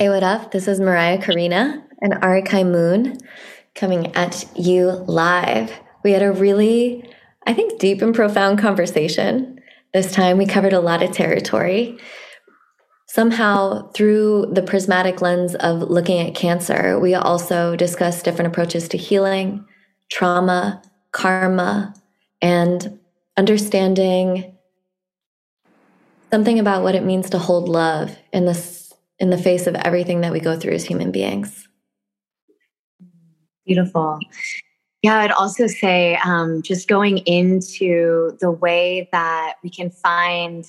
Hey, what up? This is Mariah Karina and Arikai Moon coming at you live. We had a really, I think, deep and profound conversation. This time we covered a lot of territory. Somehow, through the prismatic lens of looking at cancer, we also discussed different approaches to healing, trauma, karma, and understanding something about what it means to hold love in this in the face of everything that we go through as human beings. Beautiful. Yeah, I'd also say um, just going into the way that we can find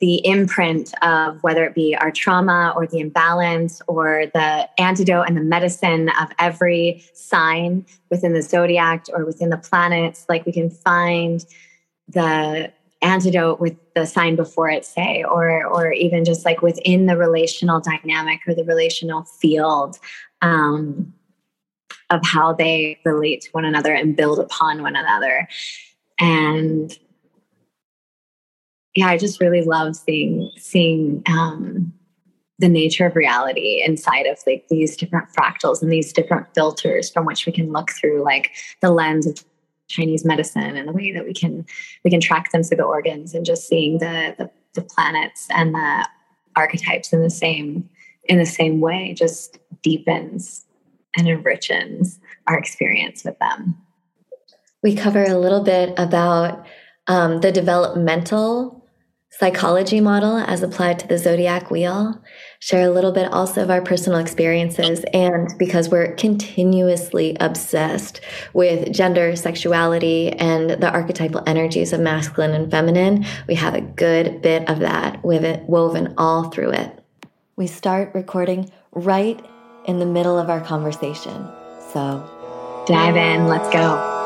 the imprint of whether it be our trauma or the imbalance or the antidote and the medicine of every sign within the zodiac or within the planets. Like we can find the antidote with the sign before it say or or even just like within the relational dynamic or the relational field um, of how they relate to one another and build upon one another. And yeah i just really love seeing seeing um, the nature of reality inside of like these different fractals and these different filters from which we can look through like the lens of Chinese medicine and the way that we can we can track them through the organs and just seeing the, the, the planets and the archetypes in the same in the same way just deepens and enriches our experience with them. We cover a little bit about um, the developmental psychology model as applied to the zodiac wheel, share a little bit also of our personal experiences. And because we're continuously obsessed with gender, sexuality, and the archetypal energies of masculine and feminine, we have a good bit of that with it woven all through it. We start recording right in the middle of our conversation. So dive in, let's go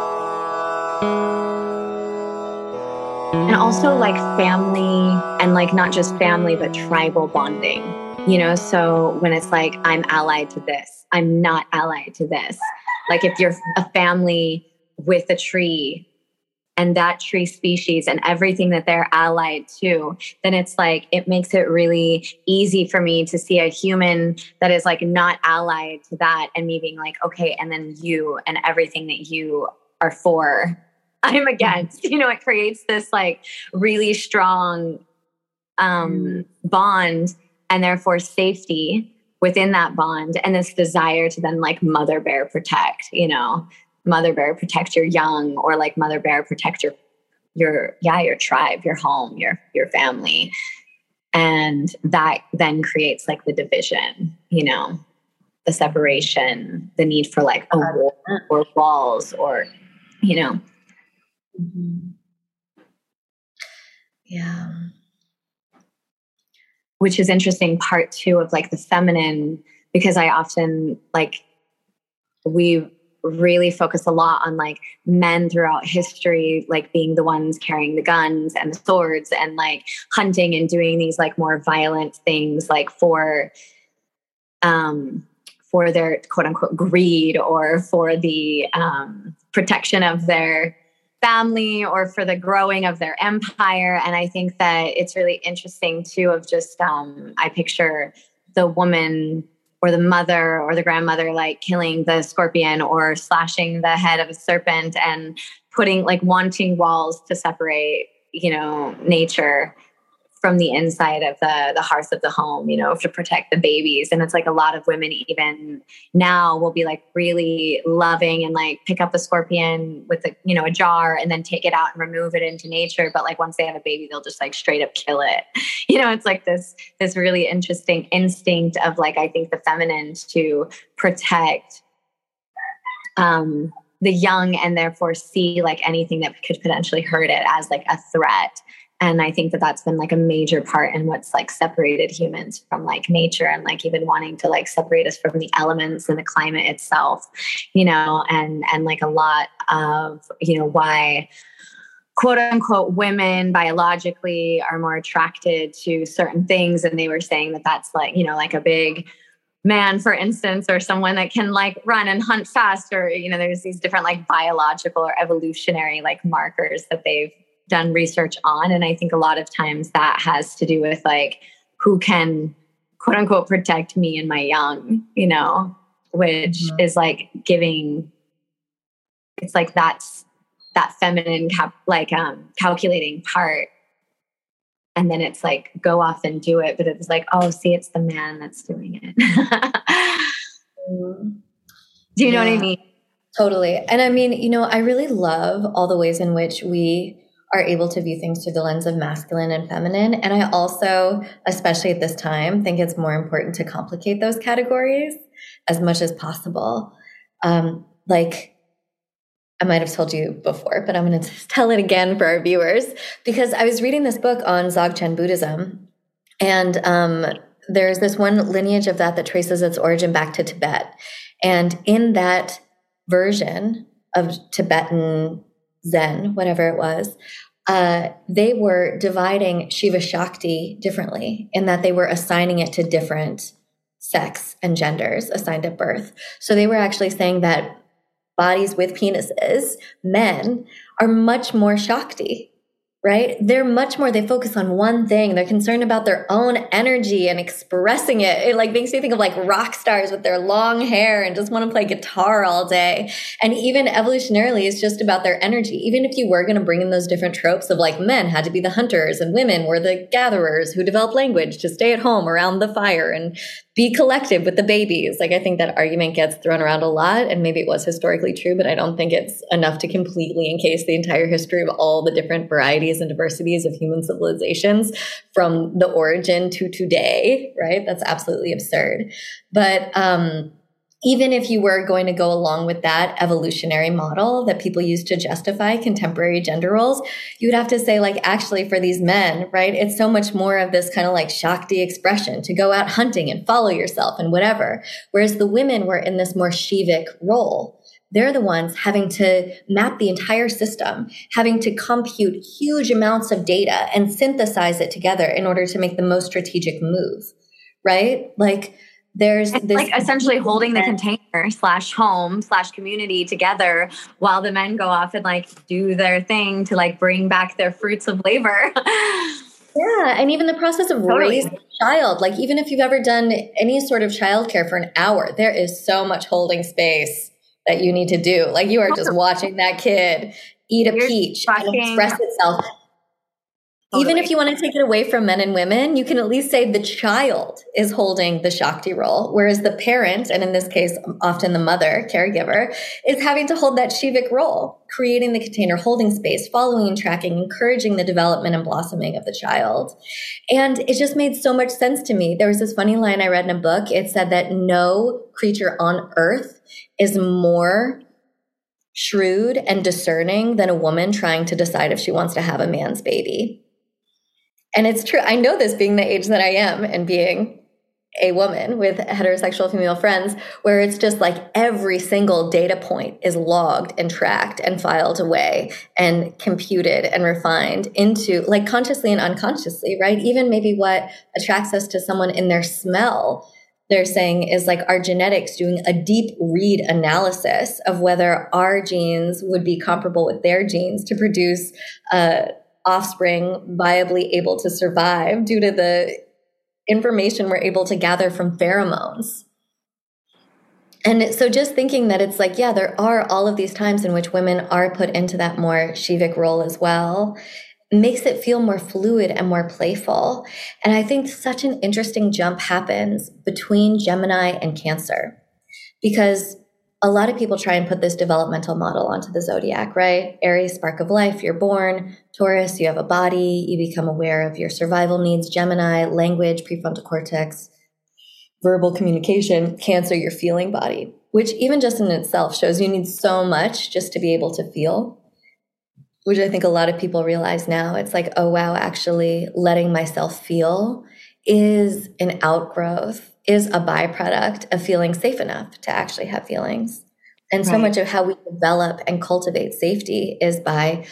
and also like family and like not just family but tribal bonding you know so when it's like i'm allied to this i'm not allied to this like if you're a family with a tree and that tree species and everything that they're allied to, then it's like it makes it really easy for me to see a human that is like not allied to that and me being like, okay, and then you and everything that you are for I'm against. You know, it creates this like really strong um, mm. bond and therefore safety within that bond and this desire to then like mother bear protect, you know, mother bear protect your young or like mother bear protect your your yeah, your tribe, your home, your your family. And that then creates like the division, you know, the separation, the need for like a wall or walls or, you know, Mm-hmm. Yeah. Which is interesting, part two of like the feminine, because I often like, we really focus a lot on like men throughout history, like being the ones carrying the guns and the swords and like hunting and doing these like more violent things, like for, um, for their quote unquote greed or for the um, protection of their family or for the growing of their empire. And I think that it's really interesting too of just um, I picture the woman or the mother or the grandmother like killing the scorpion or slashing the head of a serpent and putting like wanting walls to separate you know nature from the inside of the the hearth of the home you know to protect the babies. And it's like a lot of women even now will be like really loving and like pick up a scorpion with a you know a jar and then take it out and remove it into nature. But like once they have a baby they'll just like straight up kill it. You know it's like this this really interesting instinct of like i think the feminine to protect um the young and therefore see like anything that could potentially hurt it as like a threat and i think that that's been like a major part in what's like separated humans from like nature and like even wanting to like separate us from the elements and the climate itself you know and and like a lot of you know why quote unquote women biologically are more attracted to certain things. And they were saying that that's like you know like a big man for instance or someone that can like run and hunt fast or you know there's these different like biological or evolutionary like markers that they've done research on. And I think a lot of times that has to do with like who can quote unquote protect me and my young, you know, which mm-hmm. is like giving it's like that's that feminine cap like um calculating part and then it's like go off and do it but it's like oh see it's the man that's doing it mm-hmm. do you yeah, know what i mean totally and i mean you know i really love all the ways in which we are able to view things through the lens of masculine and feminine. And I also, especially at this time, think it's more important to complicate those categories as much as possible. Um, like, I might have told you before, but I'm going to tell it again for our viewers because I was reading this book on Dzogchen Buddhism, and um, there's this one lineage of that that traces its origin back to Tibet. And in that version of Tibetan Zen, whatever it was, uh, they were dividing Shiva Shakti differently in that they were assigning it to different sex and genders assigned at birth. So they were actually saying that bodies with penises, men, are much more Shakti right? They're much more, they focus on one thing. They're concerned about their own energy and expressing it. It like makes me think of like rock stars with their long hair and just want to play guitar all day. And even evolutionarily, it's just about their energy. Even if you were going to bring in those different tropes of like men had to be the hunters and women were the gatherers who developed language to stay at home around the fire and be collective with the babies. Like I think that argument gets thrown around a lot and maybe it was historically true, but I don't think it's enough to completely encase the entire history of all the different varieties and diversities of human civilizations from the origin to today, right? That's absolutely absurd. But um even if you were going to go along with that evolutionary model that people use to justify contemporary gender roles, you would have to say, like, actually, for these men, right, it's so much more of this kind of like Shakti expression to go out hunting and follow yourself and whatever. Whereas the women were in this more Shivic role. They're the ones having to map the entire system, having to compute huge amounts of data and synthesize it together in order to make the most strategic move, right? Like, there's it's this like essentially holding the container slash home slash community together while the men go off and like do their thing to like bring back their fruits of labor. Yeah and even the process of totally. raising a child like even if you've ever done any sort of childcare for an hour there is so much holding space that you need to do. Like you are just watching that kid eat a You're peach and express itself Totally. Even if you want to take it away from men and women, you can at least say the child is holding the Shakti role, whereas the parent, and in this case, often the mother, caregiver, is having to hold that Shivic role, creating the container, holding space, following and tracking, encouraging the development and blossoming of the child. And it just made so much sense to me. There was this funny line I read in a book. It said that no creature on earth is more shrewd and discerning than a woman trying to decide if she wants to have a man's baby. And it's true. I know this being the age that I am and being a woman with heterosexual female friends, where it's just like every single data point is logged and tracked and filed away and computed and refined into like consciously and unconsciously, right? Even maybe what attracts us to someone in their smell they're saying is like our genetics doing a deep read analysis of whether our genes would be comparable with their genes to produce uh, offspring viably able to survive due to the information we're able to gather from pheromones. And so just thinking that it's like, yeah, there are all of these times in which women are put into that more Shivic role as well, makes it feel more fluid and more playful. And I think such an interesting jump happens between Gemini and Cancer because a lot of people try and put this developmental model onto the zodiac, right? Aries, spark of life, you're born. Taurus, you have a body, you become aware of your survival needs. Gemini, language, prefrontal cortex, verbal communication. Cancer, your feeling body, which even just in itself shows you need so much just to be able to feel, which I think a lot of people realize now. It's like, oh, wow, actually letting myself feel is an outgrowth is a byproduct of feeling safe enough to actually have feelings. And right. so much of how we develop and cultivate safety is by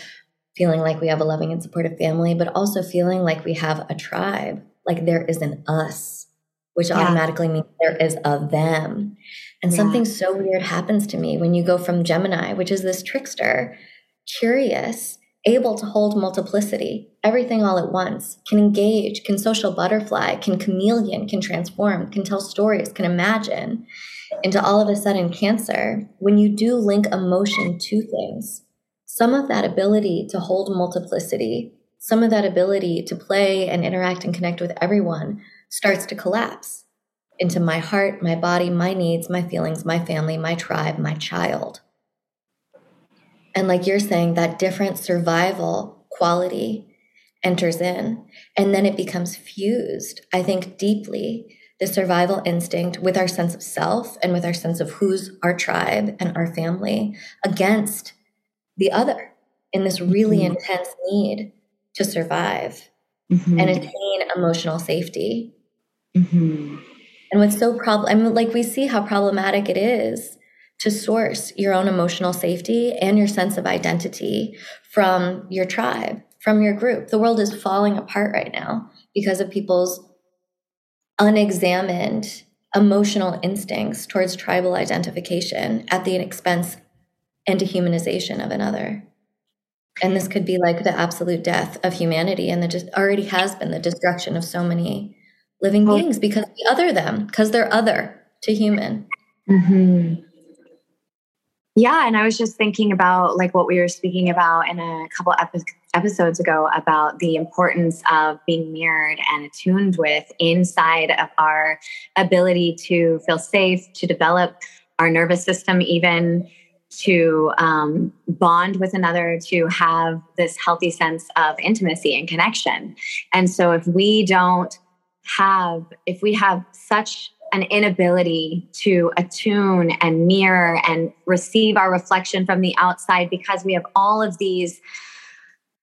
feeling like we have a loving and supportive family, but also feeling like we have a tribe, like there is an us, which yeah. automatically means there is a them. And yeah. something so weird happens to me when you go from Gemini, which is this trickster, curious, able to hold multiplicity, everything all at once, can engage, can social butterfly, can chameleon, can transform, can tell stories, can imagine, into all of a sudden cancer, when you do link emotion to things, some of that ability to hold multiplicity, some of that ability to play and interact and connect with everyone starts to collapse into my heart, my body, my needs, my feelings, my family, my tribe, my child. And like you're saying, that different survival quality enters in. And then it becomes fused, I think, deeply the survival instinct with our sense of self and with our sense of who's our tribe and our family against the other in this really mm-hmm. intense need to survive mm-hmm. and attain emotional safety. Mm-hmm. And what's so problem, I mean, like we see how problematic it is to source your own emotional safety and your sense of identity from your tribe, from your group. The world is falling apart right now because of people's unexamined emotional instincts towards tribal identification at the expense and dehumanization of another. And this could be like the absolute death of humanity, and just already has been the destruction of so many living beings because we other them, because they're other to human. Mm-hmm. Yeah, and I was just thinking about like what we were speaking about in a couple epi- episodes ago about the importance of being mirrored and attuned with inside of our ability to feel safe, to develop our nervous system, even to um, bond with another, to have this healthy sense of intimacy and connection. And so, if we don't have, if we have such an inability to attune and mirror and receive our reflection from the outside because we have all of these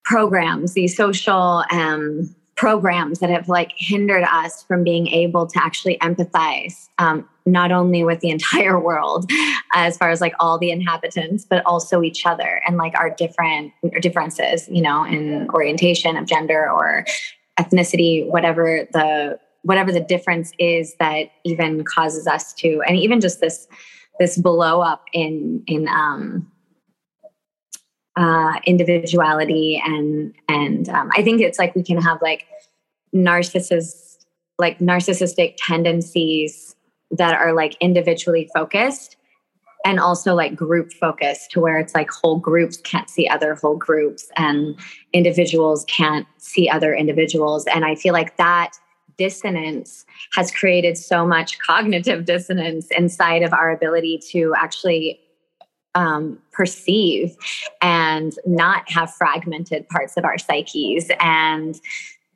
programs, these social um, programs that have like hindered us from being able to actually empathize um, not only with the entire world as far as like all the inhabitants but also each other and like our different differences you know in orientation of gender or ethnicity whatever the whatever the difference is that even causes us to and even just this this blow up in in um uh individuality and and um, i think it's like we can have like narcissist like narcissistic tendencies that are like individually focused and also like group focused to where it's like whole groups can't see other whole groups and individuals can't see other individuals. And i feel like that dissonance has created so much cognitive dissonance inside of our ability to actually um, perceive and not have fragmented parts of our psyches. And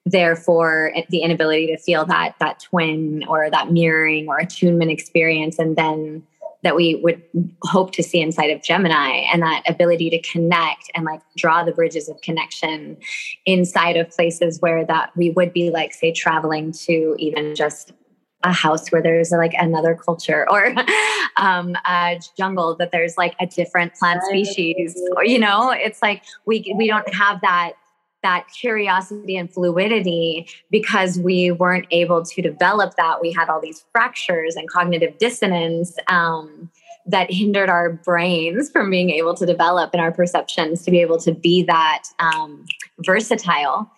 therefore the inability to feel that that twin or that mirroring or attunement experience and then that we would hope to see inside of Gemini and that ability to connect and like draw the bridges of connection inside of places where that we would be like say traveling to even just a house where there's like another culture or um, a jungle that there's like a different plant species or you know it's like we we don't have that that curiosity and fluidity because we weren't able to develop that. We had all these fractures and cognitive dissonance um, that hindered our brains from being able to develop and our perceptions to be able to be that um, versatile.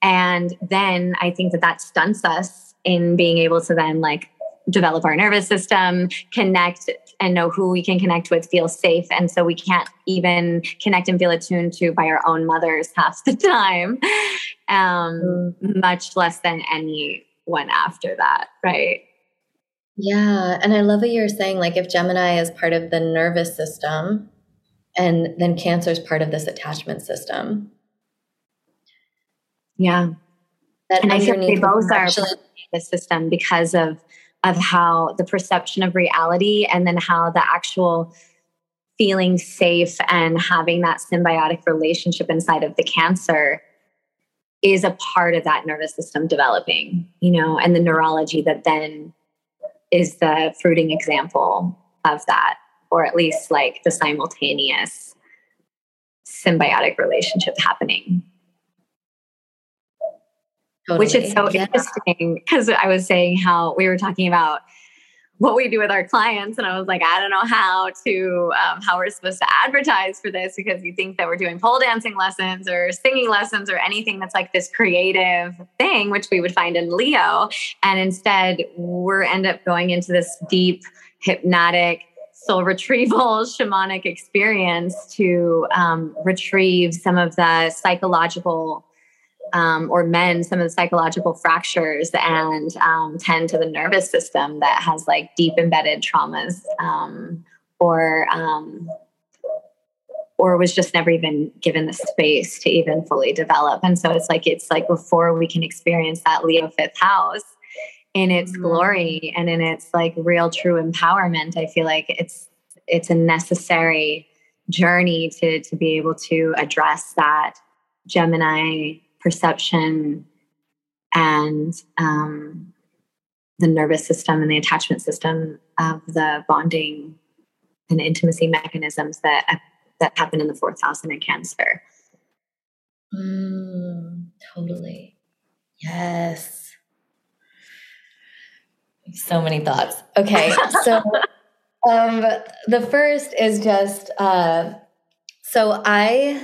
And then I think that that stunts us in being able to then like develop our nervous system, connect and know who we can connect with, feel safe. And so we can't even connect and feel attuned to by our own mothers half the time, um, mm. much less than anyone after that, right? Yeah. And I love what you're saying. Like, if Gemini is part of the nervous system, and then Cancer is part of this attachment system. Yeah. That and I think they both are the system because of of how the perception of reality and then how the actual feeling safe and having that symbiotic relationship inside of the cancer is a part of that nervous system developing, you know, and the neurology that then is the fruiting example of that, or at least like the simultaneous symbiotic relationship happening. Totally. Which is so yeah. interesting because I was saying how we were talking about what we do with our clients. And I was like, I don't know how to, um, how we're supposed to advertise for this because you think that we're doing pole dancing lessons or singing lessons or anything that's like this creative thing, which we would find in Leo. And instead, we're end up going into this deep, hypnotic, soul retrieval shamanic experience to um, retrieve some of the psychological um, or mend some of the psychological fractures and um, tend to the nervous system that has like deep embedded traumas um, or um, or was just never even given the space to even fully develop and so it's like it's like before we can experience that leo fifth house in its mm-hmm. glory and in its like real true empowerment i feel like it's it's a necessary journey to to be able to address that gemini perception and um, the nervous system and the attachment system of the bonding and intimacy mechanisms that that happen in the fourth house and in cancer. Mm, totally. Yes. So many thoughts. Okay so um the first is just uh so i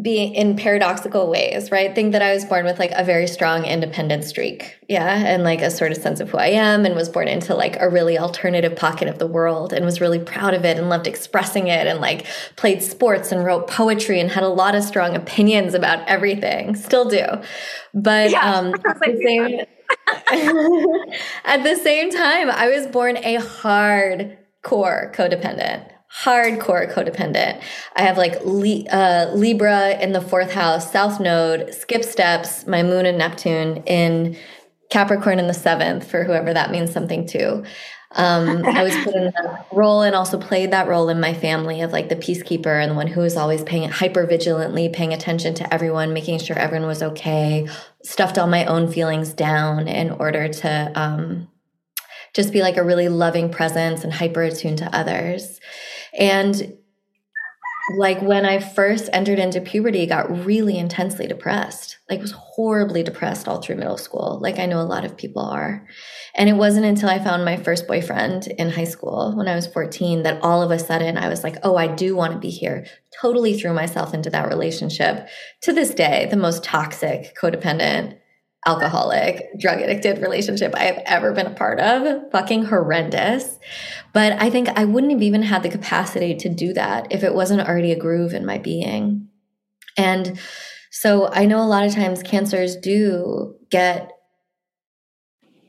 be in paradoxical ways, right? Think that I was born with like a very strong independent streak. Yeah. And like a sort of sense of who I am and was born into like a really alternative pocket of the world and was really proud of it and loved expressing it and like played sports and wrote poetry and had a lot of strong opinions about everything. Still do. But yeah, um at the, same, at the same time, I was born a hardcore codependent hardcore codependent. I have like uh, Libra in the fourth house, South Node, skip steps, my moon and Neptune in Capricorn in the seventh, for whoever that means something to. Um, I was put in that role and also played that role in my family of like the peacekeeper and the one who was always paying hyper vigilantly, paying attention to everyone, making sure everyone was okay, stuffed all my own feelings down in order to um, just be like a really loving presence and hyper attuned to others. And like when I first entered into puberty, got really intensely depressed. Like was horribly depressed all through middle school. Like I know a lot of people are. And it wasn't until I found my first boyfriend in high school when I was 14 that all of a sudden I was like, oh, I do want to be here. Totally threw myself into that relationship. To this day, the most toxic, codependent, alcoholic, drug addicted relationship I have ever been a part of. Fucking horrendous. But I think I wouldn't have even had the capacity to do that if it wasn't already a groove in my being. And so I know a lot of times cancers do get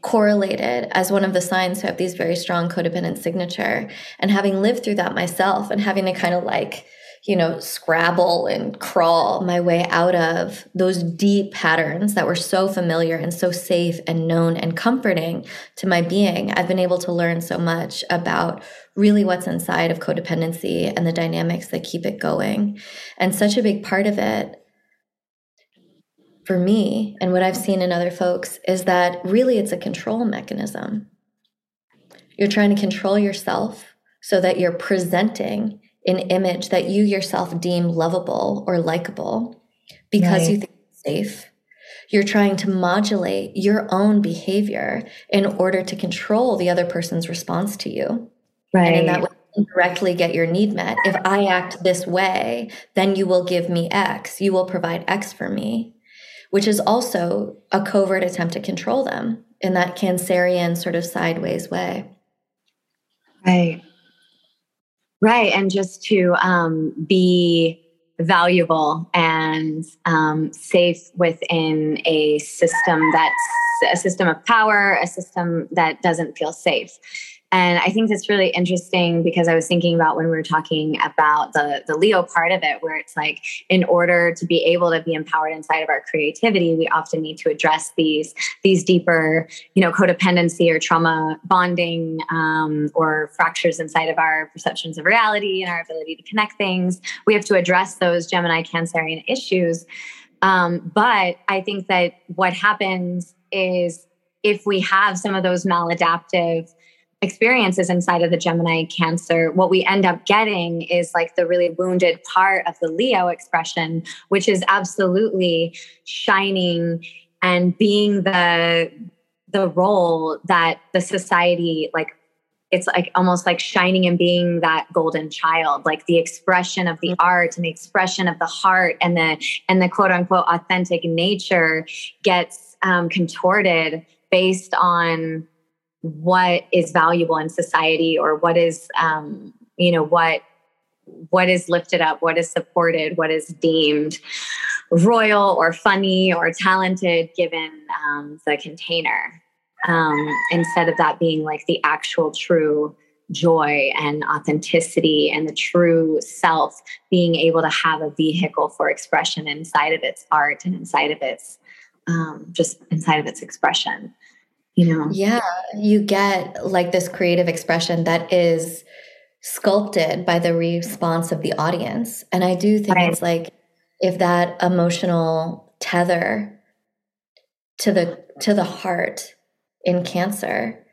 correlated as one of the signs to have these very strong codependent signature. And having lived through that myself and having to kind of like, you know, scrabble and crawl my way out of those deep patterns that were so familiar and so safe and known and comforting to my being. I've been able to learn so much about really what's inside of codependency and the dynamics that keep it going. And such a big part of it for me and what I've seen in other folks is that really it's a control mechanism. You're trying to control yourself so that you're presenting an image that you yourself deem lovable or likable because right. you think it's safe. You're trying to modulate your own behavior in order to control the other person's response to you. Right. And in that way, directly get your need met. If I act this way, then you will give me X. You will provide X for me, which is also a covert attempt to control them in that Cancerian sort of sideways way. Right. Right. And just to um, be valuable and um, safe within a system that's a system of power, a system that doesn't feel safe. And I think that's really interesting because I was thinking about when we were talking about the, the Leo part of it, where it's like, in order to be able to be empowered inside of our creativity, we often need to address these, these deeper, you know, codependency or trauma bonding um, or fractures inside of our perceptions of reality and our ability to connect things. We have to address those Gemini Cancerian issues. Um, but I think that what happens is if we have some of those maladaptive experiences inside of the Gemini Cancer, what we end up getting is like the really wounded part of the Leo expression, which is absolutely shining and being the the role that the society like it's like almost like shining and being that golden child like the expression of the mm-hmm. art and the expression of the heart and the and the quote unquote authentic nature gets um, contorted based on what is valuable in society or what is um, you know what what is lifted up what is supported what is deemed royal or funny or talented given um, the container um, instead of that being like the actual true joy and authenticity and the true self being able to have a vehicle for expression inside of its art and inside of its um, just inside of its expression you know yeah you get like this creative expression that is sculpted by the response of the audience and i do think right. it's like if that emotional tether to the to the heart in cancer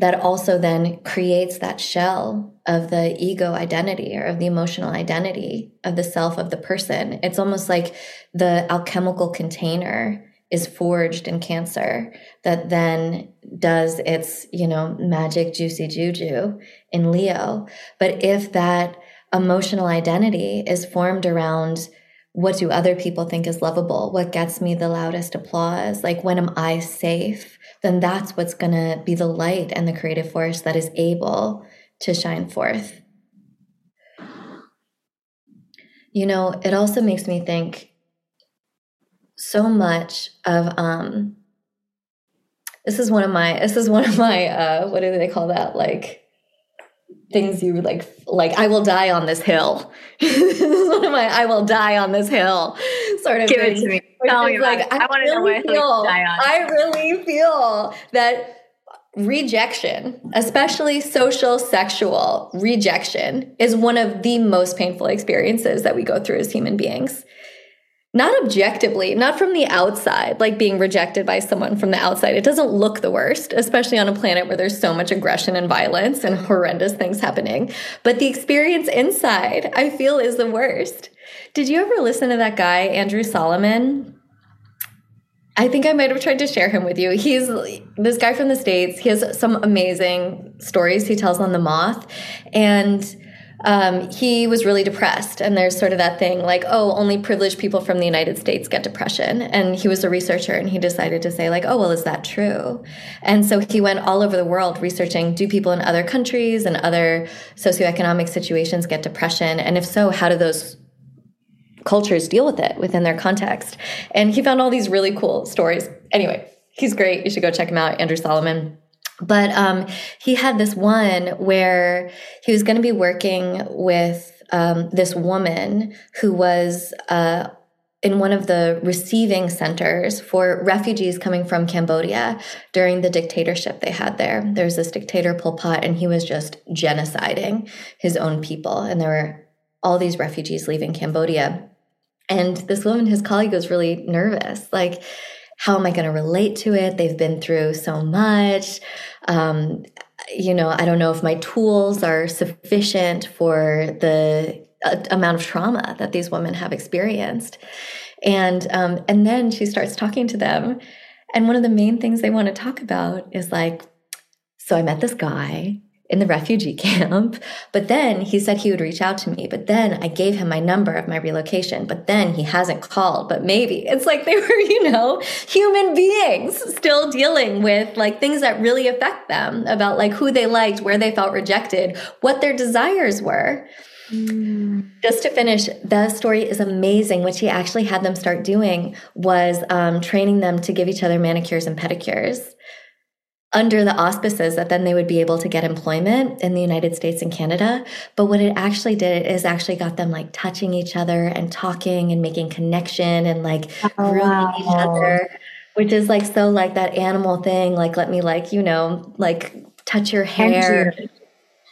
that also then creates that shell of the ego identity or of the emotional identity of the self of the person. It's almost like the alchemical container is forged in cancer that then does its, you know, magic juicy juju in Leo. But if that emotional identity is formed around what do other people think is lovable? What gets me the loudest applause? Like, when am I safe? then that's what's going to be the light and the creative force that is able to shine forth. You know, it also makes me think so much of um this is one of my this is one of my uh what do they call that like things you like like I will die on this hill. this is one of my I will die on this hill sort of Give thing. it to me. Tell me like, I, I want to know feel. I really feel that rejection, especially social sexual rejection, is one of the most painful experiences that we go through as human beings not objectively, not from the outside, like being rejected by someone from the outside. It doesn't look the worst, especially on a planet where there's so much aggression and violence and horrendous things happening. But the experience inside, I feel, is the worst. Did you ever listen to that guy, Andrew Solomon? I think I might have tried to share him with you. He's this guy from the States. He has some amazing stories he tells on the moth. And um, he was really depressed. And there's sort of that thing like, oh, only privileged people from the United States get depression. And he was a researcher and he decided to say, like, oh, well, is that true? And so he went all over the world researching do people in other countries and other socioeconomic situations get depression? And if so, how do those cultures deal with it within their context? And he found all these really cool stories. Anyway, he's great. You should go check him out, Andrew Solomon. But um, he had this one where he was going to be working with um, this woman who was uh, in one of the receiving centers for refugees coming from Cambodia during the dictatorship they had there. There was this dictator Pol Pot, and he was just genociding his own people. And there were all these refugees leaving Cambodia. And this woman, his colleague, was really nervous. Like, how am I going to relate to it? They've been through so much. Um, you know, I don't know if my tools are sufficient for the uh, amount of trauma that these women have experienced. And um, and then she starts talking to them, and one of the main things they want to talk about is like, so I met this guy in the refugee camp. But then he said he would reach out to me. But then I gave him my number of my relocation. But then he hasn't called. But maybe it's like they were, you know, human beings still dealing with like things that really affect them about like who they liked, where they felt rejected, what their desires were. Mm. Just to finish, the story is amazing. What she actually had them start doing was um, training them to give each other manicures and pedicures under the auspices that then they would be able to get employment in the United States and Canada. But what it actually did is actually got them like touching each other and talking and making connection and like oh, grooming wow. each other, which is like so like that animal thing. Like, let me like, you know, like touch your hair.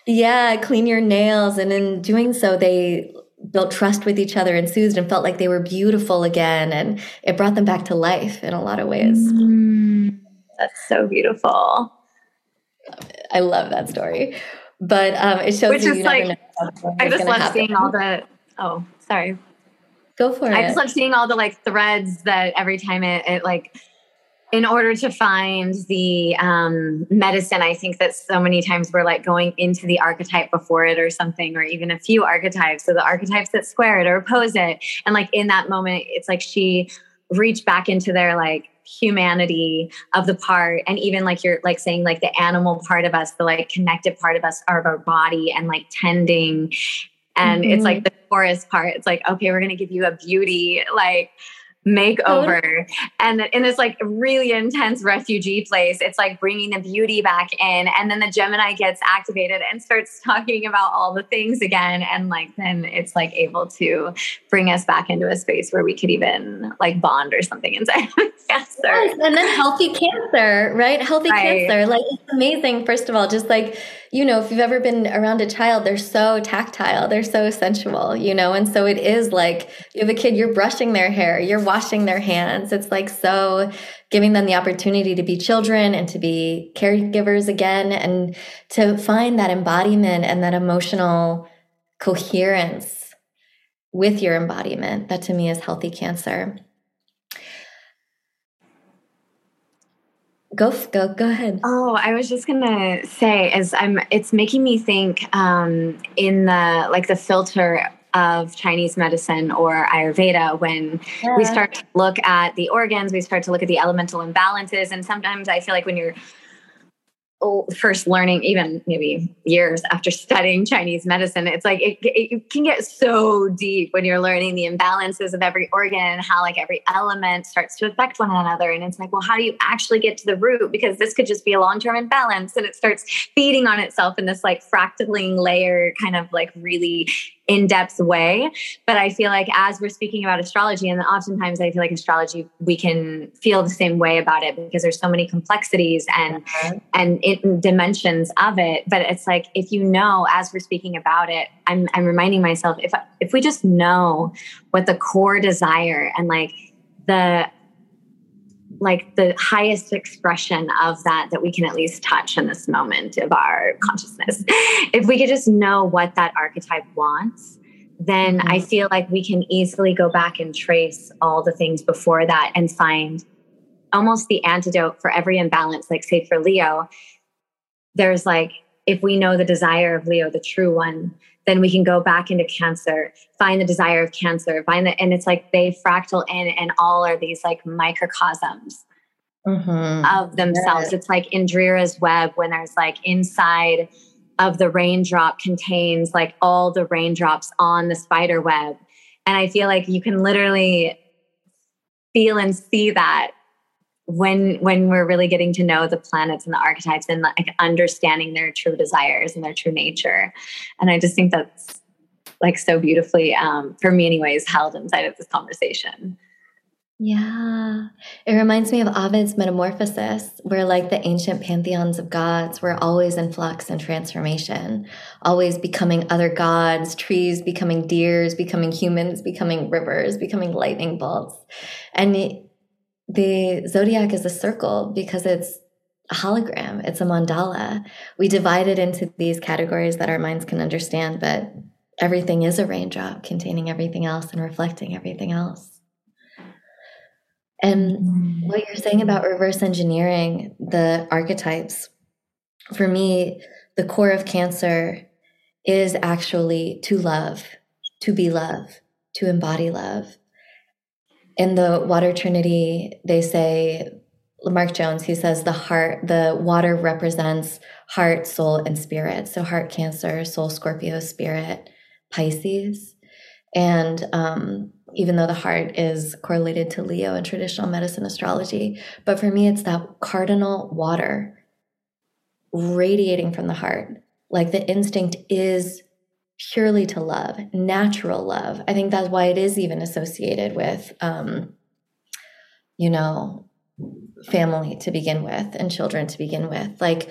Yeah, clean your nails. And in doing so, they built trust with each other and soothed and felt like they were beautiful again. And it brought them back to life in a lot of ways. Mm. That's so beautiful. I love that story. But um, it shows Which is like, I just love happen. seeing all the, oh, sorry. Go for I it. I just love seeing all the like threads that every time it, it like, in order to find the um, medicine, I think that so many times we're like going into the archetype before it or something, or even a few archetypes. So the archetypes that square it or oppose it. And like in that moment, it's like she reached back into their like humanity of the part and even like you're like saying like the animal part of us the like connected part of us of our body and like tending and mm-hmm. it's like the forest part it's like okay we're going to give you a beauty like makeover. And in this like really intense refugee place. It's like bringing the beauty back in and then the gemini gets activated and starts talking about all the things again and like then it's like able to bring us back into a space where we could even like bond or something inside cancer. Yes, and then healthy cancer right? Healthy right. cancer like it's amazing first of all just like you know, if you've ever been around a child, they're so tactile, they're so sensual, you know, and so it is like you have a kid, you're brushing their hair, you're washing their hands. It's like so giving them the opportunity to be children and to be caregivers again and to find that embodiment and that emotional coherence with your embodiment. That to me is healthy cancer. Go go go ahead. Oh, I was just gonna say, as I'm, it's making me think um, in the like the filter of Chinese medicine or Ayurveda when yeah. we start to look at the organs, we start to look at the elemental imbalances, and sometimes I feel like when you're Oh, first learning even maybe years after studying chinese medicine it's like it, it, can get so deep when you're learning the imbalances of every organ and how like every element starts to affect one another. And it's like well how do you actually get to the root? Because this could just be a long-term imbalance and it starts feeding on itself in this like fractaling layer kind of like really in-depth way but i feel like as we're speaking about astrology and oftentimes i feel like astrology we can feel the same way about it because there's so many complexities and mm-hmm. and it, dimensions of it but it's like if you know as we're speaking about it i'm i'm reminding myself if if we just know what the core desire and like the like the highest expression of that that we can at least touch in this moment of our consciousness. If we could just know what that archetype wants, then mm-hmm. I feel like we can easily go back and trace all the things before that and find almost the antidote for every imbalance. Like, say, for Leo, there's like, if we know the desire of Leo, the true one, then we can go back into cancer, find the desire of cancer, find that, and it's like they fractal in and all are these like microcosms mm-hmm. of themselves. It's like Indra's web when there's like inside of the raindrop contains like all the raindrops on the spider web. And I feel like you can literally feel and see that when when we're really getting to know the planets and the archetypes and like understanding their true desires and their true nature. And i just think that's like so beautifully um, for me anyways held inside of this conversation. Yeah. It reminds me of ovid's metamorphosis where like the ancient pantheons of gods were always in flux and transformation always becoming other gods trees becoming deers becoming humans becoming rivers becoming lightning bolts. And it, the zodiac is a circle because it's a hologram, it's a mandala. We divide it into these categories that our minds can understand, but everything is a raindrop containing everything else and reflecting everything else. And mm. what you're saying about reverse engineering the archetypes, for me, the core of Cancer is actually to love, to be love, to embody love in the water trinity they say mark jones he says the heart the water represents heart soul and spirit. So heart cancer soul scorpio spirit pisces. And um, even though the heart is correlated to leo in traditional medicine astrology but for me it's that cardinal water radiating from the heart. Like the instinct is purely to love, natural love. I think that's why it is even associated with, um, you know, family to begin with and children to begin with, like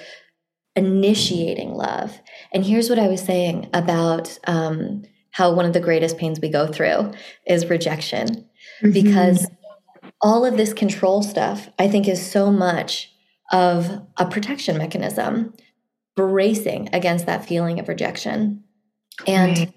initiating love. And here's what I was saying about um, how one of the greatest pains we go through is rejection, mm-hmm. because all of this control stuff, I think, is so much of a protection mechanism bracing against that feeling of rejection and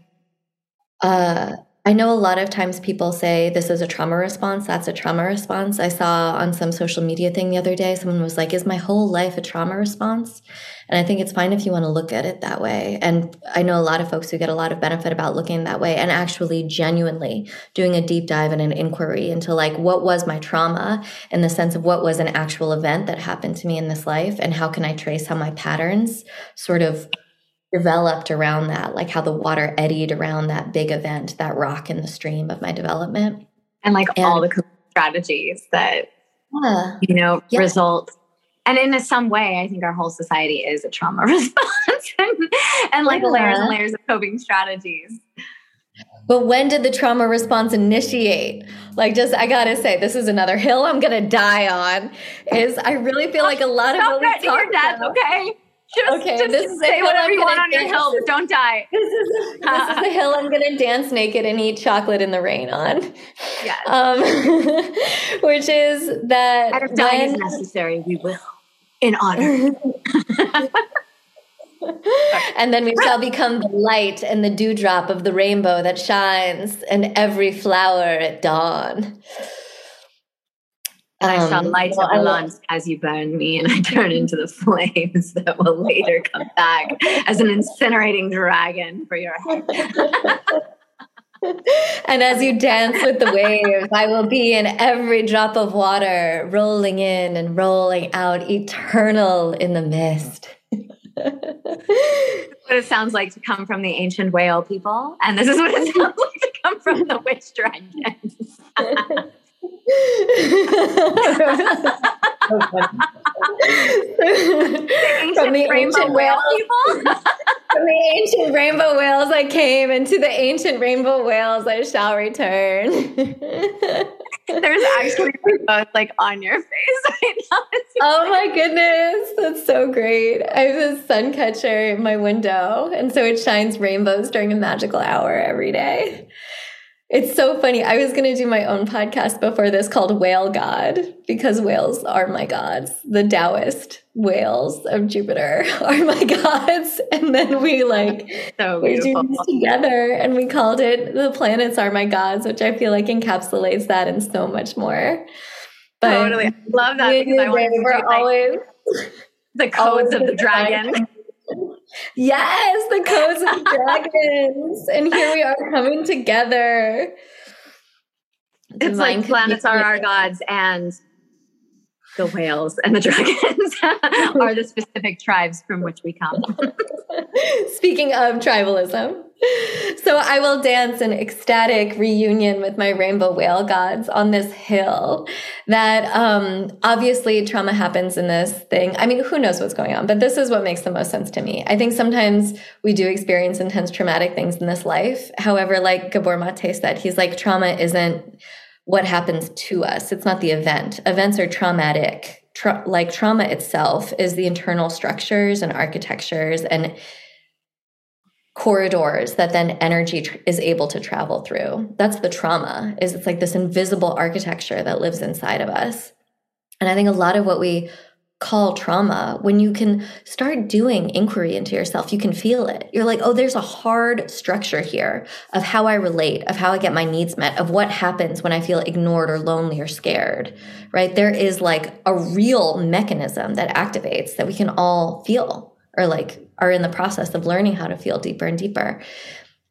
uh, I know a lot of times people say this is a trauma response, that's a trauma response. I saw on some social media thing the other day, someone was like, Is my whole life a trauma response? And I think it's fine if you want to look at it that way. And I know a lot of folks who get a lot of benefit about looking that way and actually genuinely doing a deep dive and an inquiry into like, what was my trauma in the sense of what was an actual event that happened to me in this life? And how can I trace how my patterns sort of developed around that, like how the water eddied around that big event, that rock in the stream of my development. And like and, all the strategies that, yeah, you know, yeah. result. And in some way, I think our whole society is a trauma response and, and like yeah. layers and layers of coping strategies. But when did the trauma response initiate? Like, just I gotta say, this is another hill I'm gonna die on. Is I really feel oh, like a lot of what we talk your death, okay? Just, okay, just this say whatever you want on your hill, but don't die. This is, this is the hill I'm going to dance naked and eat chocolate in the rain on. Yeah. Um, which is that and if dying is necessary, we will in honor. and then we shall become the light and the dewdrop of the rainbow that shines in every flower at dawn. I shall um, light well, up the lamps as you burn me, and I turn into the flames that will later come back as an incinerating dragon for your head. and as you dance with the waves, I will be in every drop of water, rolling in and rolling out, eternal in the mist. what it sounds like to come from the ancient whale people, and this is what it sounds like to come from the witch dragons. From the ancient whale people. From the ancient rainbow whales I came, and to the ancient rainbow whales I shall return. There's actually rainbows like on your face right now. oh my goodness, that's so great! I have a sun catcher in my window, and so it shines rainbows during a magical hour every day. It's so funny. I was going to do my own podcast before this called Whale God because whales are my gods. The Taoist whales of Jupiter are my gods. And then we like so we do this together and we called it The Planets Are My Gods, which I feel like encapsulates that and so much more. But totally. I love that because I want to we're always the codes of the dragon. Yes, the codes of dragons. And here we are coming together. It's like planets are our gods and the whales and the dragons are the specific tribes from which we come. Speaking of tribalism. So I will dance an ecstatic reunion with my rainbow whale gods on this hill that um, obviously trauma happens in this thing. I mean, who knows what's going on, but this is what makes the most sense to me. I think sometimes we do experience intense traumatic things in this life. However, like Gabor Mate said, he's like, trauma isn't what happens to us. It's not the event. Events are traumatic. Tra- like trauma itself is the internal structures and architectures and corridors that then energy tr- is able to travel through. That's the trauma. Is it's like this invisible architecture that lives inside of us. And I think a lot of what we call trauma, when you can start doing inquiry into yourself, you can feel it. You're like, oh, there's a hard structure here of how I relate, of how I get my needs met, of what happens when I feel ignored or lonely or scared, right? There is like a real mechanism that activates that we can all feel or like are in the process of learning how to feel deeper and deeper.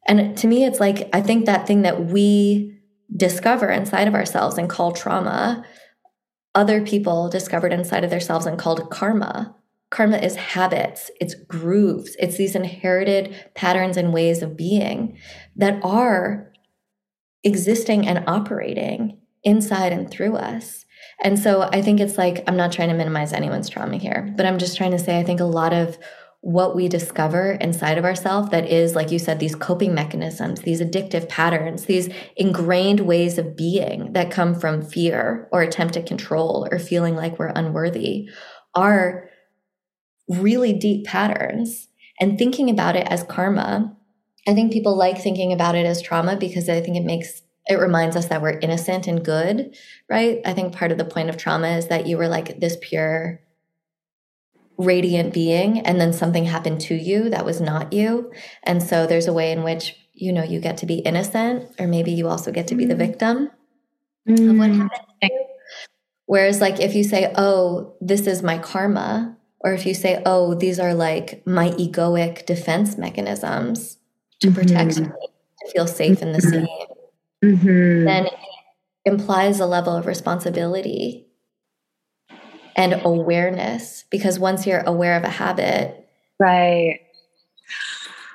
And to me, it's like, I think that thing that we discover inside of ourselves and call trauma other people discovered inside of themselves and called karma. Karma is habits, it's grooves, it's these inherited patterns and ways of being that are existing and operating inside and through us. And so I think it's like, I'm not trying to minimize anyone's trauma here, but I'm just trying to say, I think a lot of what we discover inside of ourselves that is, like you said, these coping mechanisms, these addictive patterns, these ingrained ways of being that come from fear or attempted control or feeling like we're unworthy are really deep patterns. And thinking about it as karma, I think people like thinking about it as trauma because I think it makes it reminds us that we're innocent and good, right? I think part of the point of trauma is that you were like this pure radiant being and then something happened to you that was not you and so there's a way in which you know, you get to be innocent, or maybe you also get to be the mm-hmm. victim mm. of what mm. happened. Whereas, like, if you say, oh, this is my karma, or if you say, oh, these are like my egoic defense mechanisms to protect mm-hmm. me, to feel safe in the mm-hmm. scene, mm-hmm. then it implies a level of responsibility and awareness. Because once you're aware of a habit, right.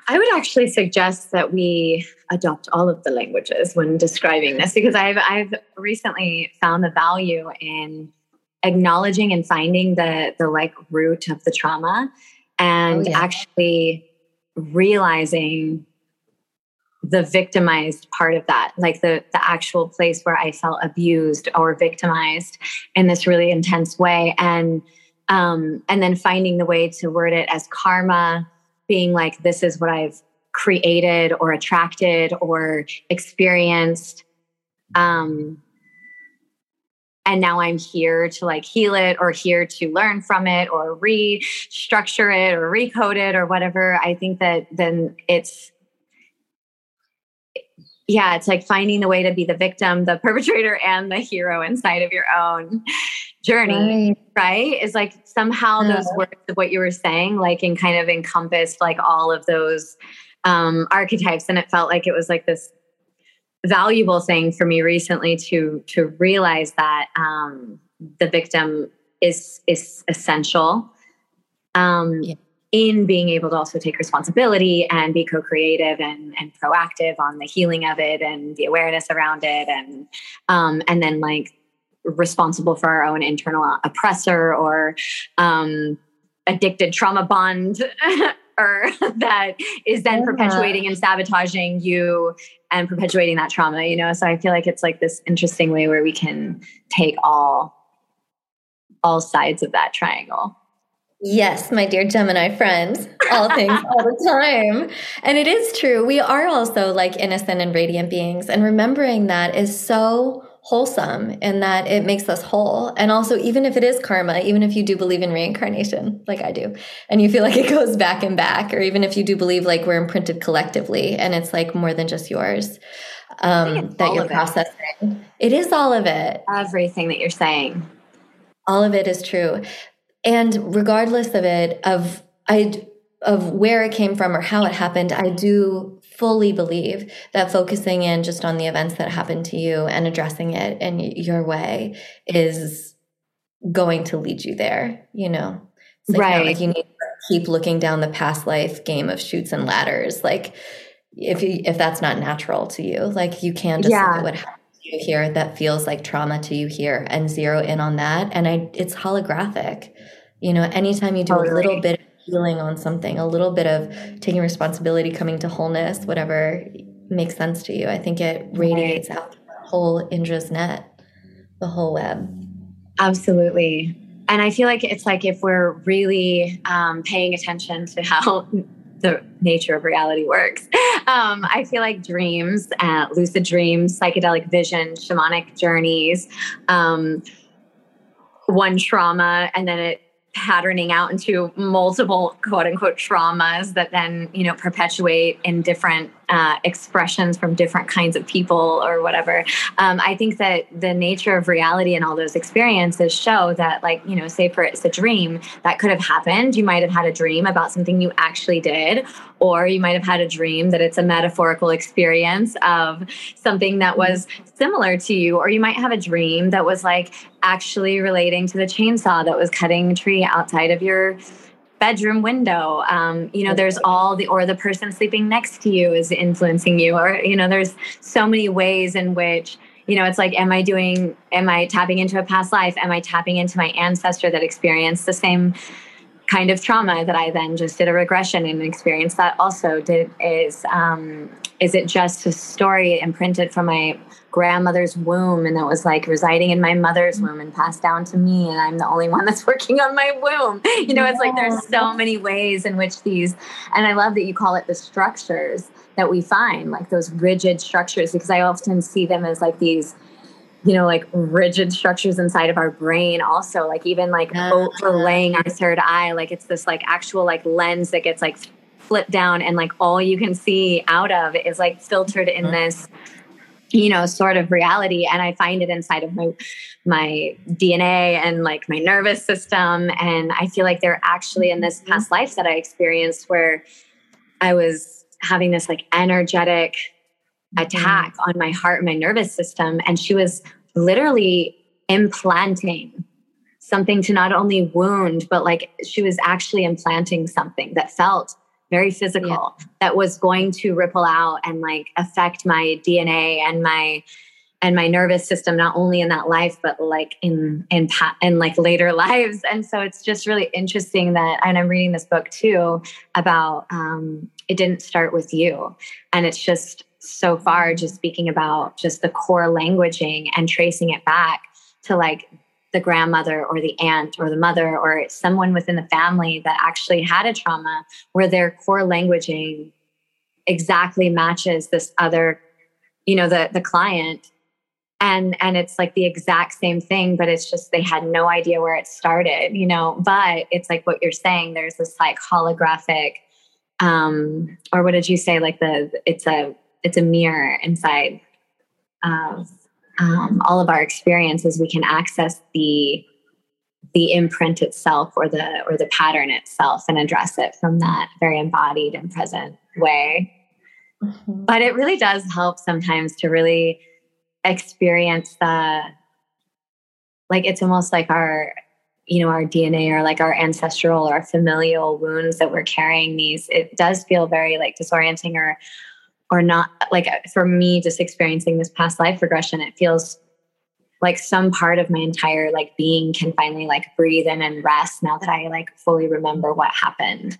I would actually suggest that we adopt all of the languages when describing this because I've I've recently found the value in acknowledging and finding the the like root of the trauma and oh, yeah. actually realizing the victimized part of that like the the actual place where i felt abused or victimized in this really intense way. And um and then finding the way to word it as karma being like this is what i've created or attracted or experienced. Um and now i'm here to like heal it or here to learn from it or restructure it or recode it or whatever. I think that then it's yeah it's like finding the way to be the victim the perpetrator and the hero inside of your own journey right, right? is like somehow yeah. those words of what you were saying like and kind of encompassed like all of those um archetypes and it felt like it was like this valuable thing for me recently to to realize that um, the victim is is essential um, yeah. In being able to also take responsibility and be co-creative and, and proactive on the healing of it and the awareness around it and um, and then like responsible for our own internal oppressor or um, addicted trauma bond or that is then yeah. perpetuating and sabotaging you and perpetuating that trauma you know so i feel like it's like this interesting way where we can take all all sides of that triangle Yes, my dear Gemini friends, all things all the time. And it is true. We are also like innocent and radiant beings. And remembering that is so wholesome in that it makes us whole. And also, even if it is karma, even if you do believe in reincarnation, like I do, and you feel like it goes back and back, or even if you do believe like we're imprinted collectively and it's like more than just yours um, that you're processing, it. it is all of it. Everything that you're saying. All of it is true. And regardless of it, of I of where it came from or how it happened, I do fully believe that focusing in just on the events that happened to you and addressing it in your way is going to lead you there, you know. Like right. like you need to keep looking down the past life game of Chutes and Ladders. Like if you, if that's not natural to you, like you can just yeah. look at what happened to you here that feels like trauma to you here and zero in on that. And I it's holographic. You know, anytime you do totally. a little bit of healing on something, a little bit of taking responsibility, coming to wholeness, whatever makes sense to you. I think it radiates right. out the whole Indra's net, the whole web. Absolutely. And I feel like it's like if we're really um, paying attention to how the nature of reality works, um, I feel like dreams, uh, lucid dreams, psychedelic vision, shamanic journeys, um, one trauma, and then it patterning out into multiple quote unquote traumas that then you know perpetuate in different uh, expressions from different kinds of people or whatever. Um, i think that the nature of reality and all those experiences show that like you know say for it's a dream that could have happened. You might have had a dream about something you actually did or you might have had a dream that it's a metaphorical experience of something that was similar to you or you might have a dream that was like actually relating to the chainsaw that was cutting a tree outside of your bedroom window. Um, you know there's all the or the person sleeping next to you is influencing you or you know there's so many ways in which you know it's like am i doing am i tapping into a past life? Am i tapping into my ancestor that experienced the same kind of trauma that i then just did a regression and experienced that also? Did is um, is it just a story imprinted from my grandmother's womb and that was like residing in my mother's womb and passed down to me and I'm the only one that's working on my womb. You know, it's like there's so many ways in which these and I love that you call it the structures that we find, like those rigid structures because I often see them as like these you know like rigid structures inside of our brain also like even like overlaying our third eye like it's this like actual like lens that gets like flipped down and like all you can see out of is like filtered in mm-hmm. this you know sort of reality and i find it inside of my my dna and like my nervous system and i feel like they're actually in this mm-hmm. past life that i experienced where i was having this like energetic mm-hmm. attack on my heart and my nervous system and she was literally implanting something to not only wound but like she was actually implanting something that felt very physical yeah. that was going to ripple out and like affect my DNA and my and my nervous system not only in that life but like in in in like later lives. And so it's just really interesting that and i'm reading this book too about um it didn't start with you. And it's just so far just speaking about just the core languaging and tracing it back to like the grandmother or the aunt or the mother or someone within the family that actually had a trauma where their core languaging exactly matches this other you know the the client. And and it's like the exact same thing but it's just they had no idea where it started you know but it's like what you're saying there's this like holographic um or what did you say? Like the it's a it's a mirror inside of um, all of our experiences, we can access the the imprint itself or the or the pattern itself and address it from that very embodied and present way. Mm-hmm. But it really does help sometimes to really experience the like it's almost like our you know our dna or like our ancestral or familial wounds that we're carrying these it does feel very like disorienting or or not like for me just experiencing this past life regression it feels like some part of my entire like being can finally like breathe in and rest now that i like fully remember what happened.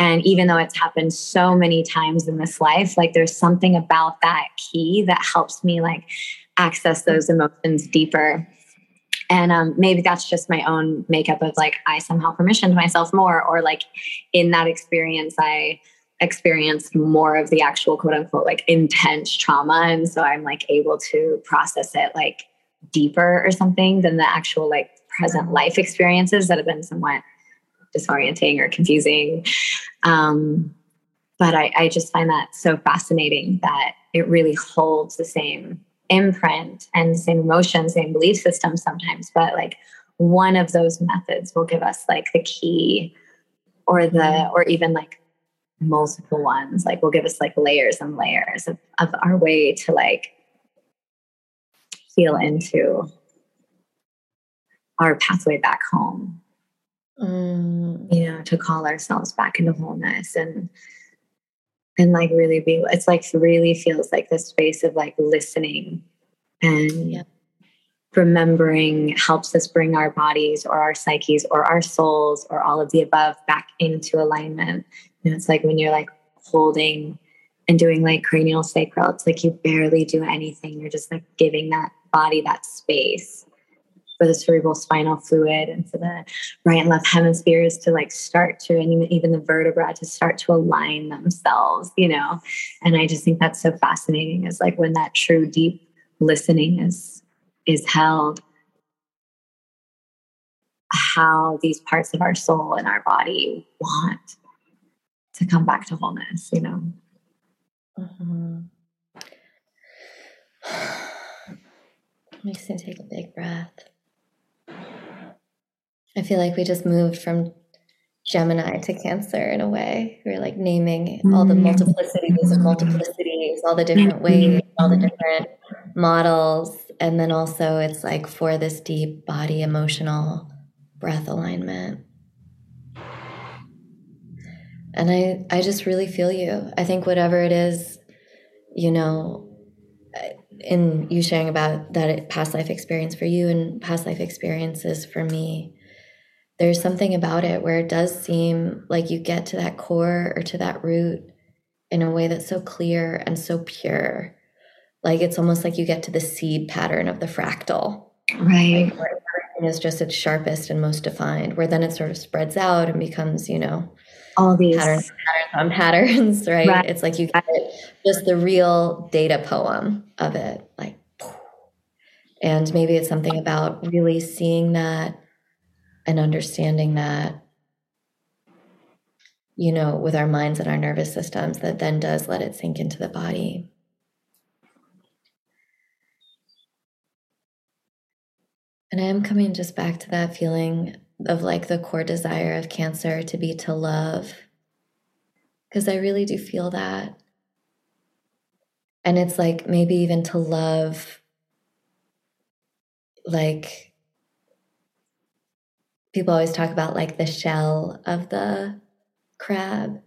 And even though it's happened so many times in this life like there's something about that key that helps me like access those emotions deeper. And um, maybe that's just my own makeup of like i somehow permissioned myself more or like in that experience i experienced more of the actual quote unquote like intense trauma. And so i'm like able to process it like deeper or something than the actual like present life experiences that have been somewhat disorienting or confusing. Um, but I, I just find that so fascinating that it really holds the same imprint and same emotion same belief system sometimes. But like one of those methods will give us like the key or the or even like multiple ones like will give us like layers and layers of, of our way to like feel into our pathway back home mm. you know to call ourselves back into wholeness and and like really be it's like really feels like this space of like listening and yeah. remembering helps us bring our bodies or our psyches or our souls or all of the above back into alignment it's like when you're like holding and doing like cranial sacral, it's like you barely do anything. You're just like giving that body that space for the cerebral spinal fluid and for the right and left hemispheres to like start to and even, even the vertebra to start to align themselves you know and i just think that's so fascinating is like when that true deep listening is is held how these parts of our soul and our body want to come back to wholeness, you know. Mm-hmm. Makes me take a big breath. I feel like we just moved from Gemini to Cancer in a way. We're like naming all the mm-hmm. multiplicities of multiplicities, all the different ways, all the different models. And then also, it's like for this deep body emotional breath alignment and i i just really feel you. I think whatever it is you know in you sharing about that past life experience for you and past life experiences for me there's something about it where it does seem like you get to that core or to that root in a way that's so clear and so pure. Like it's almost like you get to the seed pattern of the fractal. Right. Like where everything is just its sharpest and most defined where then it sort of spreads out and becomes you know all these patterns, patterns on patterns, right? right? It's like you get just the real data poem of it, like, and maybe it's something about really seeing that and understanding that you know, with our minds and our nervous systems that then does let it sink into the body. And I am coming just back to that feeling of like the core desire of cancer to be to love. Because I really do feel that. And it's like maybe even to love, like, people always talk about like the shell of the crab.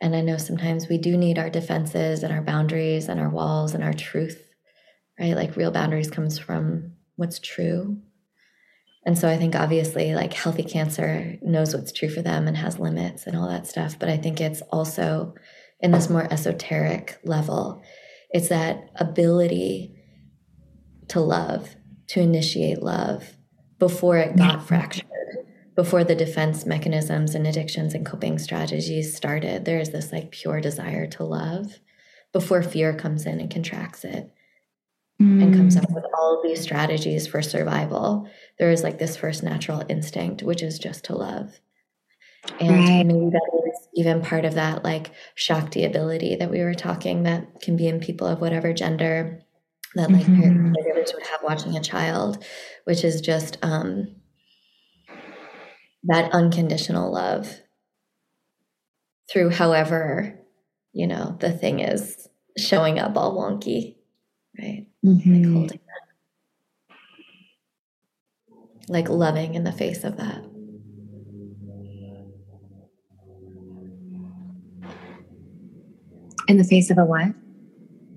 And I know sometimes we do need our defenses and our boundaries and our walls and our truth, right? Like real boundaries comes from what's true. And so I think obviously like healthy cancer knows what's true for them and has limits and all that stuff. But I think it's also in this more esoteric level, it's that ability to love, to initiate love before it got fractured before the defense mechanisms and addictions and coping strategies started, there is this like pure desire to love before fear comes in and contracts it mm. and comes up with all of these strategies for survival. There is like this first natural instinct, which is just to love. And right. maybe that is even part of that like Shakti ability that we were talking that can be in people of whatever gender that like mm-hmm. caregivers would have watching a child, which is just um that unconditional love through however, you know, the thing is showing up all wonky, right? Mm-hmm. Like holding that. Like loving in the face of that. In the face of a what?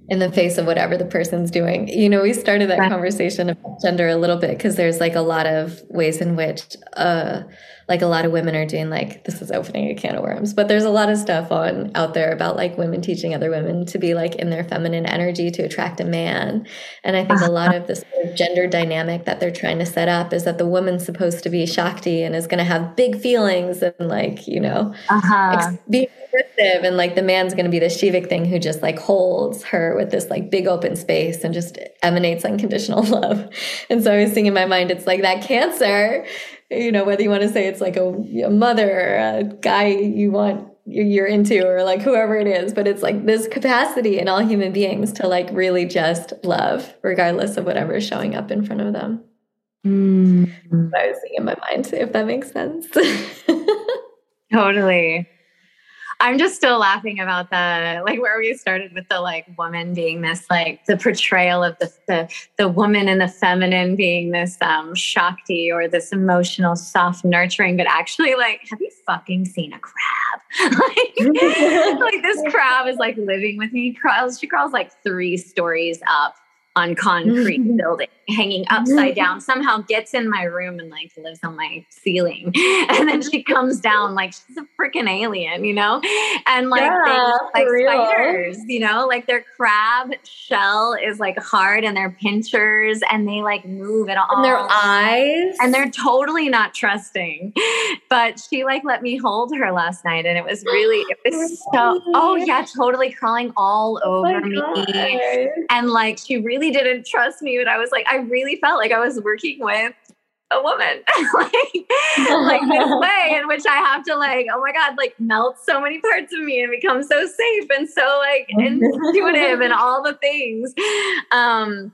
in the face of whatever the person's doing. You know, we started that conversation about gender a little bit because there's like a lot of ways in which uh like a lot of women are doing like this is opening a can of worms, but there's a lot of stuff on out there about like women teaching other women to be like in their feminine energy to attract a man. And I think uh-huh. a lot of this gender dynamic that they're trying to set up is that the woman's supposed to be Shakti and is going to have big feelings and like, you know, uh-huh. ex- be expressive and like the man's going to be the Shivik thing who just like holds her with this like big open space and just emanates unconditional love. And so I was thinking in my mind, it's like that cancer, you know, whether you want to say it's like a, a mother, a guy you want you're into or like whoever it is but it's like this capacity in all human beings to like really just love regardless of whatever's showing up in front of them. Mm. i was thinking in my mind if that makes sense. Totally I'm just still laughing about the like where we started with the like woman being this like the portrayal of the the, the woman and the feminine being this um shakti or this emotional soft nurturing, but actually like have you fucking seen a crab? like, like this crab is like living with me. Crawls she crawls like three stories up on concrete building hanging upside down somehow gets in my room and like lives on my ceiling. And then she comes down like she's a freaking alien you know? And like yeah, like real. spiders you know? Like their crab shell is like hard and they're pinchers and they like move at all and their eyes and they're totally not trusting. But she like let me hold her last night and it was really it was so oh yeah totally crawling all oh over me. and like she really didn't trust me but i was like i I really felt like I was working with a woman like, like this way in which I have to like, oh my God, like melt so many parts of me and become so safe and so like intuitive and all the things. Um,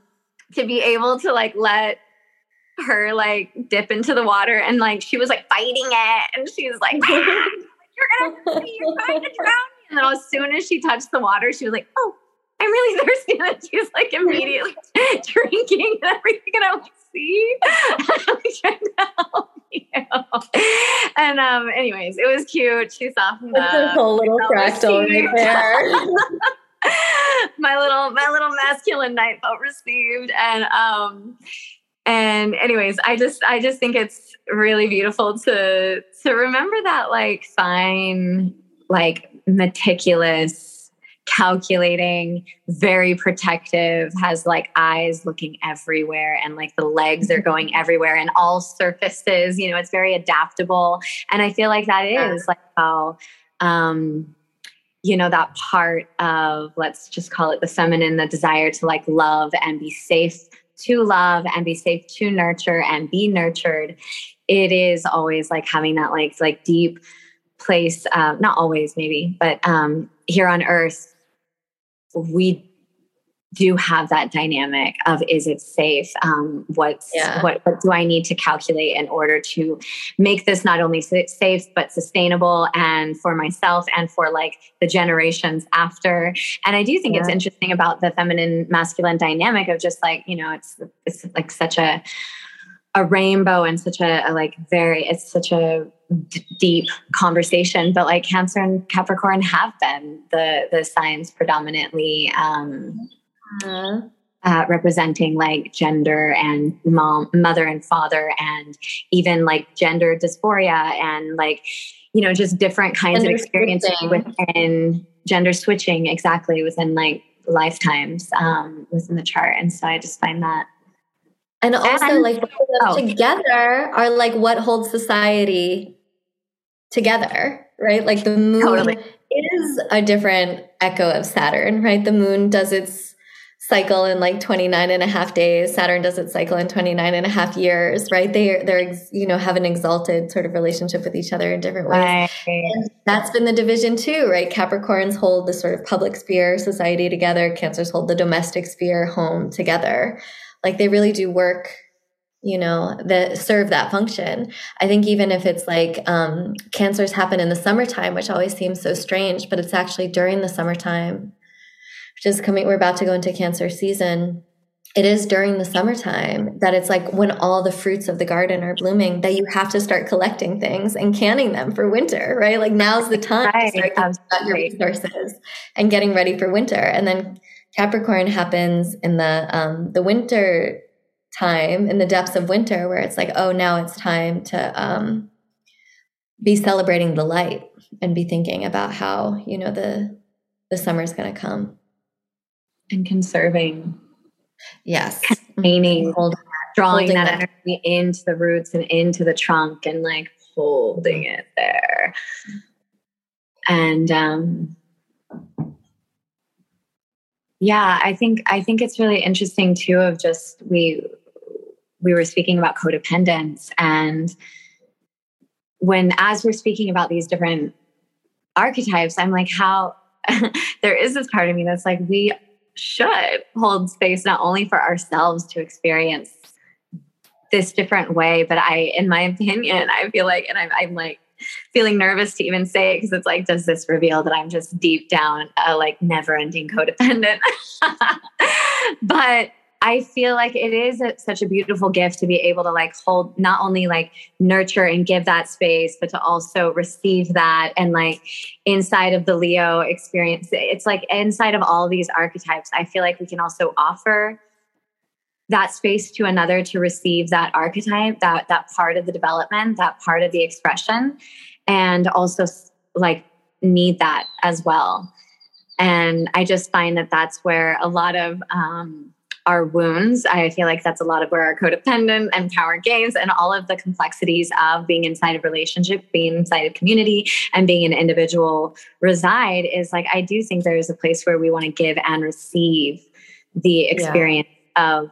to be able to like let her like dip into the water and like she was like fighting it and she was like, ah, you're gonna you're trying to drown me. And then as soon as she touched the water, she was like, oh, I'm really thirsty. And she's like immediately drinking and everything. And I'm like, see, I'm trying to help you. And um, anyways, it was cute. She softened up. a whole little fractal right there. my little my little masculine knight felt received. And um and anyways, I just I just think it's really beautiful to to remember that like fine, like meticulous calculating, very protective, has like eyes looking everywhere and like the legs are going everywhere and all surfaces, you know, it's very adaptable. And I feel like that is like how um you know that part of let's just call it the feminine the desire to like love and be safe to love and be safe to nurture and be nurtured. It is always like having that like like deep place, uh, not always maybe, but um, here on earth, we do have that dynamic of is it safe um, what's yeah. what, what do i need to calculate in order to make this not only safe but sustainable and for myself and for like the generations after and i do think yeah. it's interesting about the feminine masculine dynamic of just like you know it's it's like such a a rainbow and such a, a like very it's such a d- deep conversation but like cancer and capricorn have been the the signs predominantly um uh-huh. uh, representing like gender and mom mother and father and even like gender dysphoria and like you know just different kinds gender of experiences switching. within gender switching exactly within like lifetimes um, within the chart and so i just find that and also, and, like oh. together are like what holds society together, right? Like the moon totally. is a different echo of Saturn, right? The moon does its cycle in like 29 and a half days. Saturn does its cycle in 29 and a half years, right? They, they're, you know, have an exalted sort of relationship with each other in different ways. Right. that's been the division too, right? Capricorns hold the sort of public sphere society together. Cancers hold the domestic sphere home together like they really do work you know that serve that function. I think even if it's like um, cancers happen in the summertime which always seems so strange but it's actually during the summertime which is coming we're about to go into cancer season. It is during the summertime that it's like when all the fruits of the garden are blooming that you have to start collecting things and canning them for winter right? Like now's the time right. to start thinking about your resources and getting ready for winter. And then Capricorn happens in the um, the winter time, in the depths of winter, where it's like, oh, now it's time to um, be celebrating the light and be thinking about how you know the the summer's going to come and conserving. Yes, containing, mm-hmm. drawing that, that energy into the roots and into the trunk, and like holding it there. And um, yeah i think i think it's really interesting too of just we we were speaking about codependence and when as we're speaking about these different archetypes i'm like how there is this part of me that's like we should hold space not only for ourselves to experience this different way but i in my opinion i feel like and i'm, I'm like feeling nervous to even say it because it's like, does this reveal that I'm just deep down a like never ending codependent? but I feel like it is a, such a beautiful gift to be able to like hold, not only like nurture and give that space, but to also receive that. And like inside of the Leo experience, it's like inside of all these archetypes, I feel like we can also offer that space to another to receive that archetype that that part of the development that part of the expression and also like need that as well and i just find that that's where a lot of um, our wounds i feel like that's a lot of where our codependent and power gains and all of the complexities of being inside of relationship being inside of community and being an individual reside is like i do think there is a place where we want to give and receive the experience yeah. of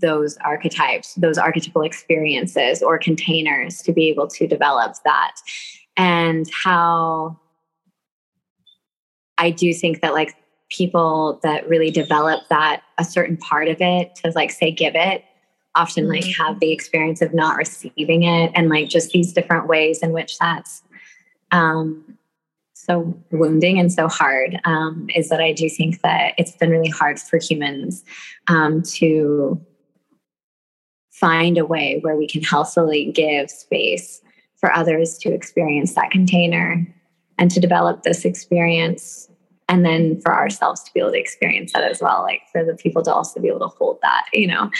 those archetypes, those archetypal experiences or containers to be able to develop that. And how I do think that like people that really develop that a certain part of it to like say give it often like mm-hmm. have the experience of not receiving it and like just these different ways in which that's um so wounding and so hard um, is that I do think that it's been really hard for humans um, to find a way where we can healthily give space for others to experience that container and to develop this experience and then for ourselves to be able to experience that as well like for the people to also be able to hold that you know?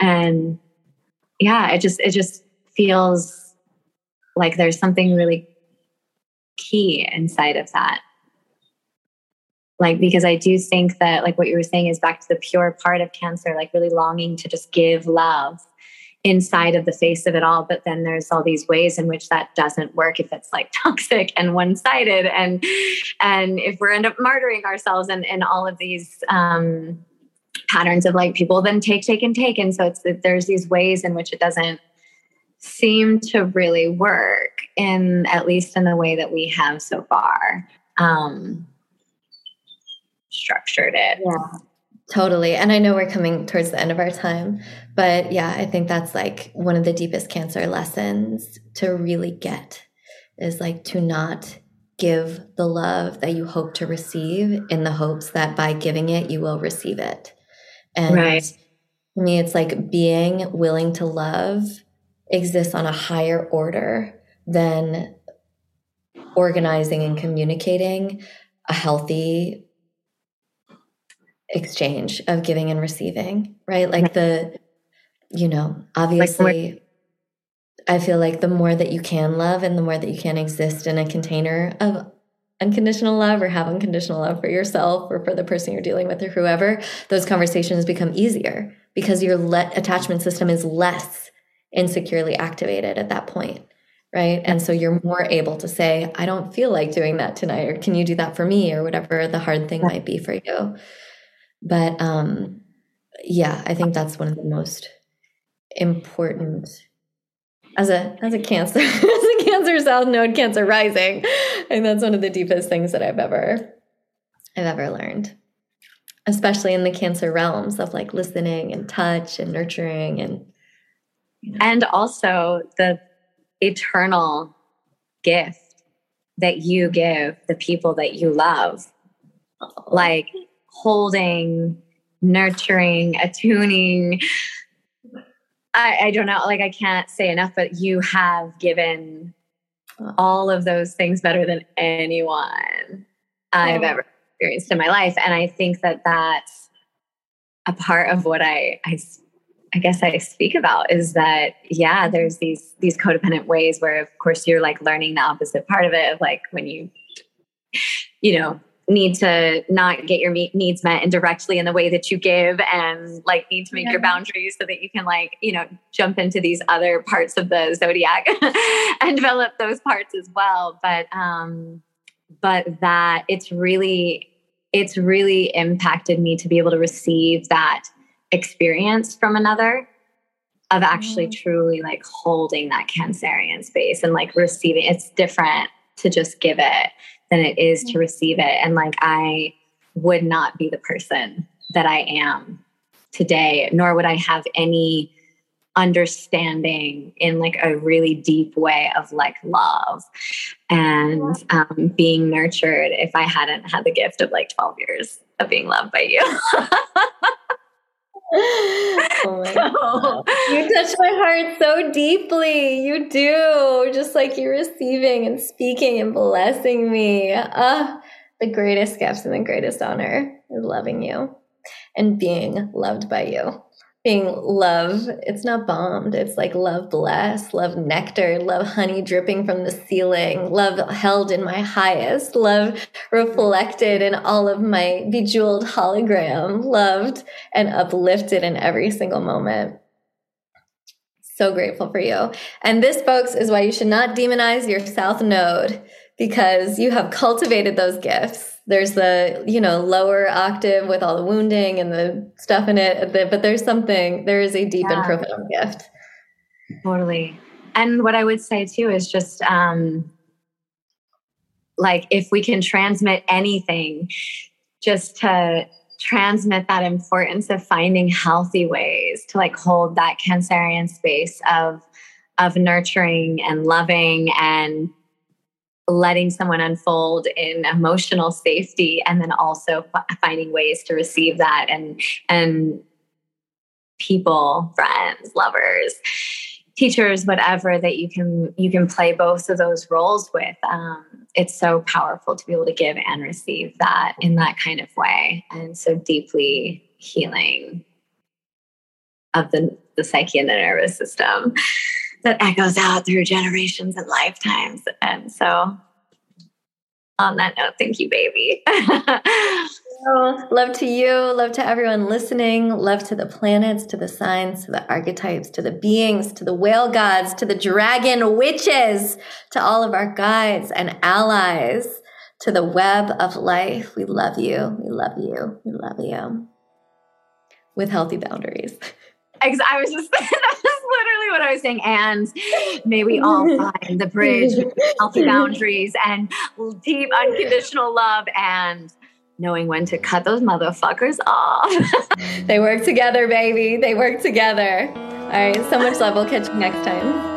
And yeah it just it just feels like there's something really key inside of that like because i do think that like what you were saying is back to the pure part of cancer like really longing to just give love inside of the face of it all. But then there's all these ways in which that doesn't work if it's like toxic and one-sided. And and if we end up martyring ourselves and in all of these um patterns of like people then take take and take. And so it's there's these ways in which it doesn't seem to really work in at least in the way that we have so far. Um, structured it. Yeah. Totally. And I know we're coming towards the end of our time, but yeah, I think that's like one of the deepest cancer lessons to really get is like to not give the love that you hope to receive in the hopes that by giving it, you will receive it. And right. for me, it's like being willing to love exists on a higher order than organizing and communicating a healthy exchange of giving and receiving, right? Like the, you know, obviously, like I feel like the more that you can love and the more that you can exist in a container of unconditional love or have unconditional love for yourself or for the person you're dealing with or whoever, those conversations become easier because your let attachment system is less insecurely activated at that point. Right. And so you're more able to say, I don't feel like doing that tonight, or can you do that for me, or whatever the hard thing might be for you. But um, yeah, I think that's one of the most important as a as a cancer as a cancer south node cancer rising and that's one of the deepest things that i've ever i've ever learned. Especially in the cancer realms of like listening and touch and nurturing and you know. and also the eternal gift that you give the people that you love. Like holding, nurturing, attuning. I, I don't know, like I can't say enough, but you have given all of those things better than anyone I've ever experienced in my life. And I think that that's a part of what I, I I guess I speak about is that yeah, there's these these codependent ways where of course you're like learning the opposite part of it of like when you you know need to not get your needs met indirectly in the way that you give and like need to make yeah. your boundaries so that you can like you know jump into these other parts of the zodiac and develop those parts as well but um but that it's really it's really impacted me to be able to receive that experience from another of actually mm. truly like holding that cancerian space and like receiving it's different to just give it than it is to receive it. And like, I would not be the person that I am today, nor would I have any understanding in like a really deep way of like love and um, being nurtured if I hadn't had the gift of like 12 years of being loved by you. oh you touch my heart so deeply. You do. Just like you're receiving and speaking and blessing me. Ah, the greatest gifts and the greatest honor is loving you and being loved by you being love. It's not bombed. It's like love blessed, love nectar, love honey dripping from the ceiling, love held in my highest, love reflected in all of my bejeweled hologram, loved and uplifted in every single moment. So grateful for you. And this, folks, is why you should not demonize your South Node because you have cultivated those gifts there's the you know lower octave with all the wounding and the stuff in it but there's something there is a deep yeah. and profound gift totally and what i would say too is just um like if we can transmit anything just to transmit that importance of finding healthy ways to like hold that cancerian space of of nurturing and loving and letting someone unfold in emotional safety and then also finding ways to receive that and and people friends lovers teachers whatever that you can you can play both of those roles with um, it's so powerful to be able to give and receive that in that kind of way and so deeply healing of the the psyche and the nervous system that echoes out through generations and lifetimes. And so, on that note, thank you, baby. oh, love to you, love to everyone listening, love to the planets, to the signs, to the archetypes, to the beings, to the whale gods, to the dragon witches, to all of our guides and allies, to the web of life. We love you. We love you. We love you. With healthy boundaries. I was just that was literally what I was saying. And may we all find the bridge, with healthy boundaries, and deep unconditional love, and knowing when to cut those motherfuckers off. they work together, baby. They work together. All right. So much love. We'll catch you next time.